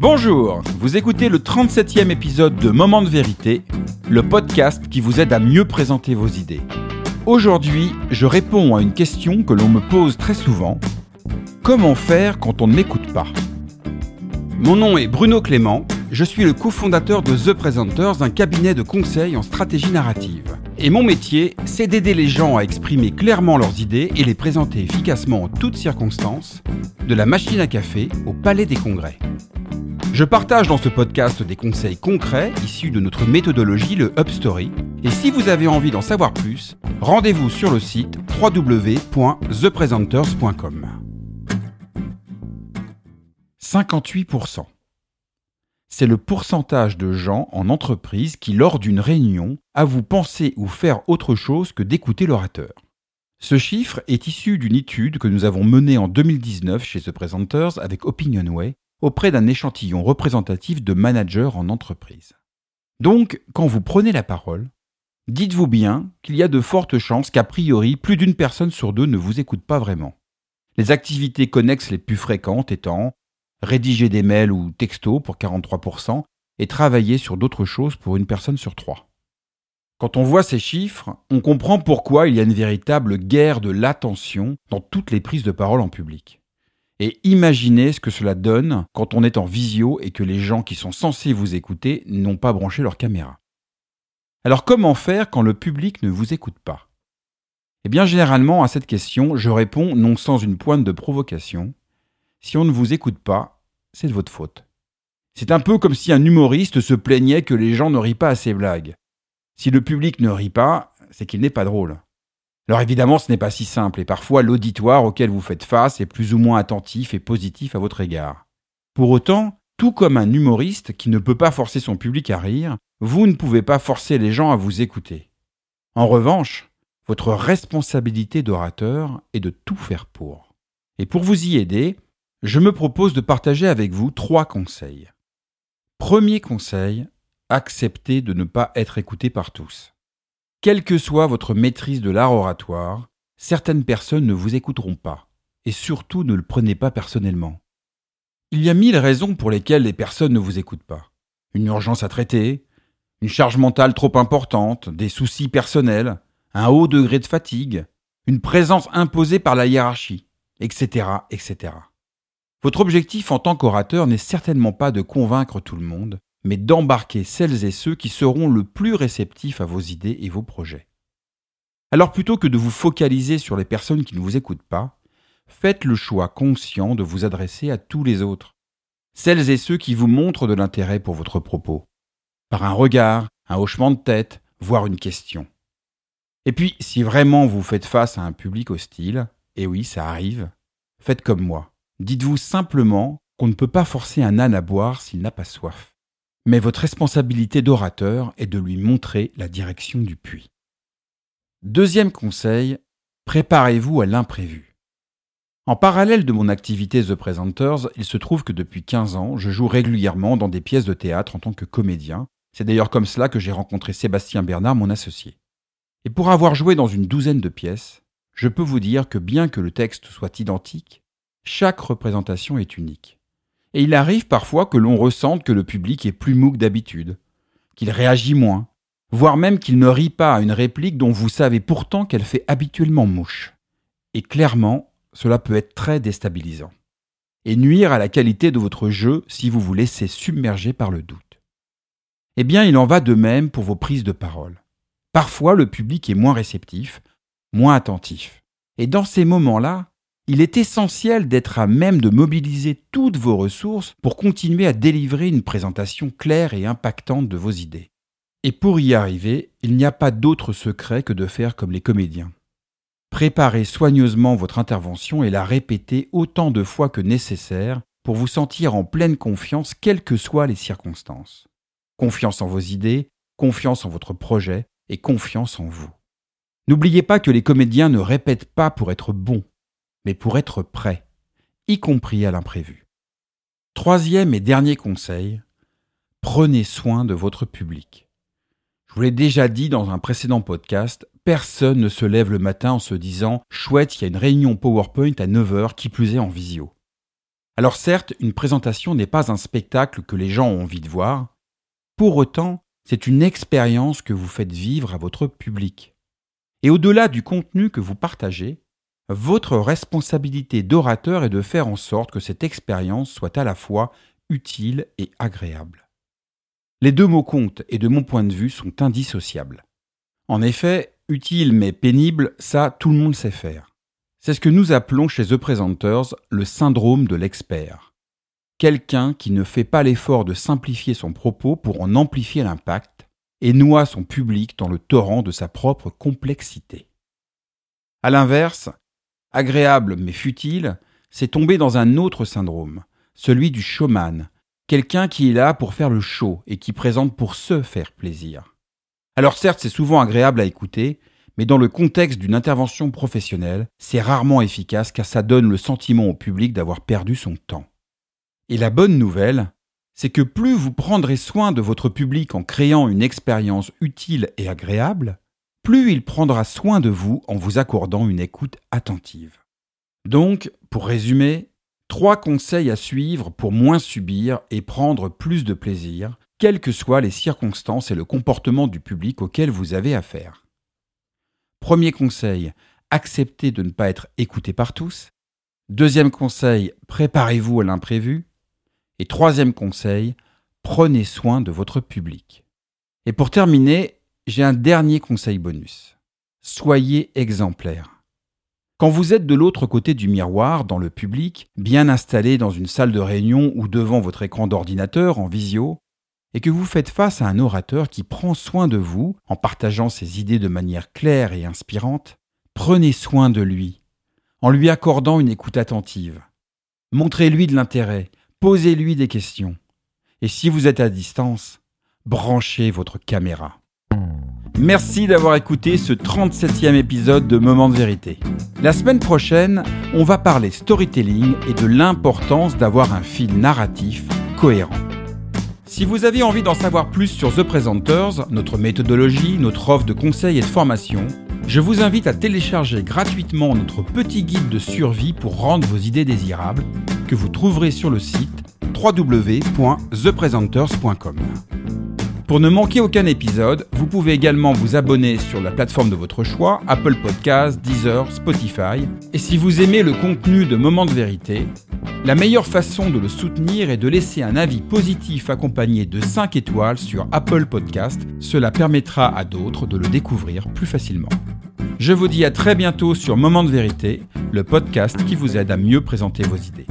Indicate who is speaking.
Speaker 1: Bonjour, vous écoutez le 37e épisode de Moment de vérité, le podcast qui vous aide à mieux présenter vos idées. Aujourd'hui, je réponds à une question que l'on me pose très souvent. Comment faire quand on ne m'écoute pas? Mon nom est Bruno Clément, je suis le cofondateur de The Presenters, un cabinet de conseil en stratégie narrative. Et mon métier, c'est d'aider les gens à exprimer clairement leurs idées et les présenter efficacement en toutes circonstances, de la machine à café au palais des congrès. Je partage dans ce podcast des conseils concrets issus de notre méthodologie, le Upstory. Et si vous avez envie d'en savoir plus, rendez-vous sur le site www.thepresenters.com. 58%. C'est le pourcentage de gens en entreprise qui, lors d'une réunion, avouent penser ou faire autre chose que d'écouter l'orateur. Ce chiffre est issu d'une étude que nous avons menée en 2019 chez The Presenters avec Opinionway auprès d'un échantillon représentatif de managers en entreprise. Donc, quand vous prenez la parole, dites-vous bien qu'il y a de fortes chances qu'a priori plus d'une personne sur deux ne vous écoute pas vraiment. Les activités connexes les plus fréquentes étant rédiger des mails ou textos pour 43% et travailler sur d'autres choses pour une personne sur trois. Quand on voit ces chiffres, on comprend pourquoi il y a une véritable guerre de l'attention dans toutes les prises de parole en public. Et imaginez ce que cela donne quand on est en visio et que les gens qui sont censés vous écouter n'ont pas branché leur caméra. Alors comment faire quand le public ne vous écoute pas? Eh bien généralement à cette question, je réponds non sans une pointe de provocation. Si on ne vous écoute pas, c'est de votre faute. C'est un peu comme si un humoriste se plaignait que les gens ne rient pas à ses blagues. Si le public ne rit pas, c'est qu'il n'est pas drôle. Alors évidemment, ce n'est pas si simple et parfois l'auditoire auquel vous faites face est plus ou moins attentif et positif à votre égard. Pour autant, tout comme un humoriste qui ne peut pas forcer son public à rire, vous ne pouvez pas forcer les gens à vous écouter. En revanche, votre responsabilité d'orateur est de tout faire pour. Et pour vous y aider, je me propose de partager avec vous trois conseils. Premier conseil, acceptez de ne pas être écouté par tous. Quelle que soit votre maîtrise de l'art oratoire, certaines personnes ne vous écouteront pas, et surtout ne le prenez pas personnellement. Il y a mille raisons pour lesquelles les personnes ne vous écoutent pas. Une urgence à traiter, une charge mentale trop importante, des soucis personnels, un haut degré de fatigue, une présence imposée par la hiérarchie, etc., etc. Votre objectif en tant qu'orateur n'est certainement pas de convaincre tout le monde, mais d'embarquer celles et ceux qui seront le plus réceptifs à vos idées et vos projets. Alors plutôt que de vous focaliser sur les personnes qui ne vous écoutent pas, faites le choix conscient de vous adresser à tous les autres, celles et ceux qui vous montrent de l'intérêt pour votre propos, par un regard, un hochement de tête, voire une question. Et puis, si vraiment vous faites face à un public hostile, et oui, ça arrive, faites comme moi. Dites-vous simplement qu'on ne peut pas forcer un âne à boire s'il n'a pas soif mais votre responsabilité d'orateur est de lui montrer la direction du puits. Deuxième conseil, préparez-vous à l'imprévu. En parallèle de mon activité The Presenters, il se trouve que depuis 15 ans, je joue régulièrement dans des pièces de théâtre en tant que comédien. C'est d'ailleurs comme cela que j'ai rencontré Sébastien Bernard, mon associé. Et pour avoir joué dans une douzaine de pièces, je peux vous dire que bien que le texte soit identique, chaque représentation est unique et il arrive parfois que l'on ressente que le public est plus mou que d'habitude, qu'il réagit moins, voire même qu'il ne rit pas à une réplique dont vous savez pourtant qu'elle fait habituellement mouche. Et clairement, cela peut être très déstabilisant, et nuire à la qualité de votre jeu si vous vous laissez submerger par le doute. Eh bien, il en va de même pour vos prises de parole. Parfois, le public est moins réceptif, moins attentif. Et dans ces moments-là, il est essentiel d'être à même de mobiliser toutes vos ressources pour continuer à délivrer une présentation claire et impactante de vos idées. Et pour y arriver, il n'y a pas d'autre secret que de faire comme les comédiens. Préparez soigneusement votre intervention et la répétez autant de fois que nécessaire pour vous sentir en pleine confiance quelles que soient les circonstances. Confiance en vos idées, confiance en votre projet et confiance en vous. N'oubliez pas que les comédiens ne répètent pas pour être bons, mais pour être prêt, y compris à l'imprévu. Troisième et dernier conseil, prenez soin de votre public. Je vous l'ai déjà dit dans un précédent podcast, personne ne se lève le matin en se disant Chouette, il y a une réunion PowerPoint à 9h qui plus est en visio. Alors certes, une présentation n'est pas un spectacle que les gens ont envie de voir, pour autant, c'est une expérience que vous faites vivre à votre public. Et au-delà du contenu que vous partagez, votre responsabilité d'orateur est de faire en sorte que cette expérience soit à la fois utile et agréable. Les deux mots comptent et de mon point de vue sont indissociables. En effet, utile mais pénible, ça tout le monde sait faire. C'est ce que nous appelons chez The Presenters le syndrome de l'expert. Quelqu'un qui ne fait pas l'effort de simplifier son propos pour en amplifier l'impact et noie son public dans le torrent de sa propre complexité. À l'inverse, agréable mais futile, c'est tomber dans un autre syndrome, celui du showman, quelqu'un qui est là pour faire le show et qui présente pour se faire plaisir. Alors certes, c'est souvent agréable à écouter, mais dans le contexte d'une intervention professionnelle, c'est rarement efficace car ça donne le sentiment au public d'avoir perdu son temps. Et la bonne nouvelle, c'est que plus vous prendrez soin de votre public en créant une expérience utile et agréable, plus il prendra soin de vous en vous accordant une écoute attentive. Donc, pour résumer, Trois conseils à suivre pour moins subir et prendre plus de plaisir, quelles que soient les circonstances et le comportement du public auquel vous avez affaire. Premier conseil, acceptez de ne pas être écouté par tous. Deuxième conseil, préparez-vous à l'imprévu. Et troisième conseil, prenez soin de votre public. Et pour terminer, j'ai un dernier conseil bonus. Soyez exemplaire. Quand vous êtes de l'autre côté du miroir, dans le public, bien installé dans une salle de réunion ou devant votre écran d'ordinateur en visio, et que vous faites face à un orateur qui prend soin de vous en partageant ses idées de manière claire et inspirante, prenez soin de lui, en lui accordant une écoute attentive. Montrez-lui de l'intérêt, posez-lui des questions. Et si vous êtes à distance, branchez votre caméra. Merci d'avoir écouté ce 37e épisode de Moment de vérité. La semaine prochaine, on va parler storytelling et de l'importance d'avoir un fil narratif cohérent. Si vous avez envie d'en savoir plus sur The Presenters, notre méthodologie, notre offre de conseils et de formation, je vous invite à télécharger gratuitement notre petit guide de survie pour rendre vos idées désirables que vous trouverez sur le site www.thepresenters.com. Pour ne manquer aucun épisode, vous pouvez également vous abonner sur la plateforme de votre choix, Apple Podcasts, Deezer, Spotify. Et si vous aimez le contenu de Moments de vérité, la meilleure façon de le soutenir est de laisser un avis positif accompagné de 5 étoiles sur Apple Podcasts. Cela permettra à d'autres de le découvrir plus facilement. Je vous dis à très bientôt sur Moments de vérité, le podcast qui vous aide à mieux présenter vos idées.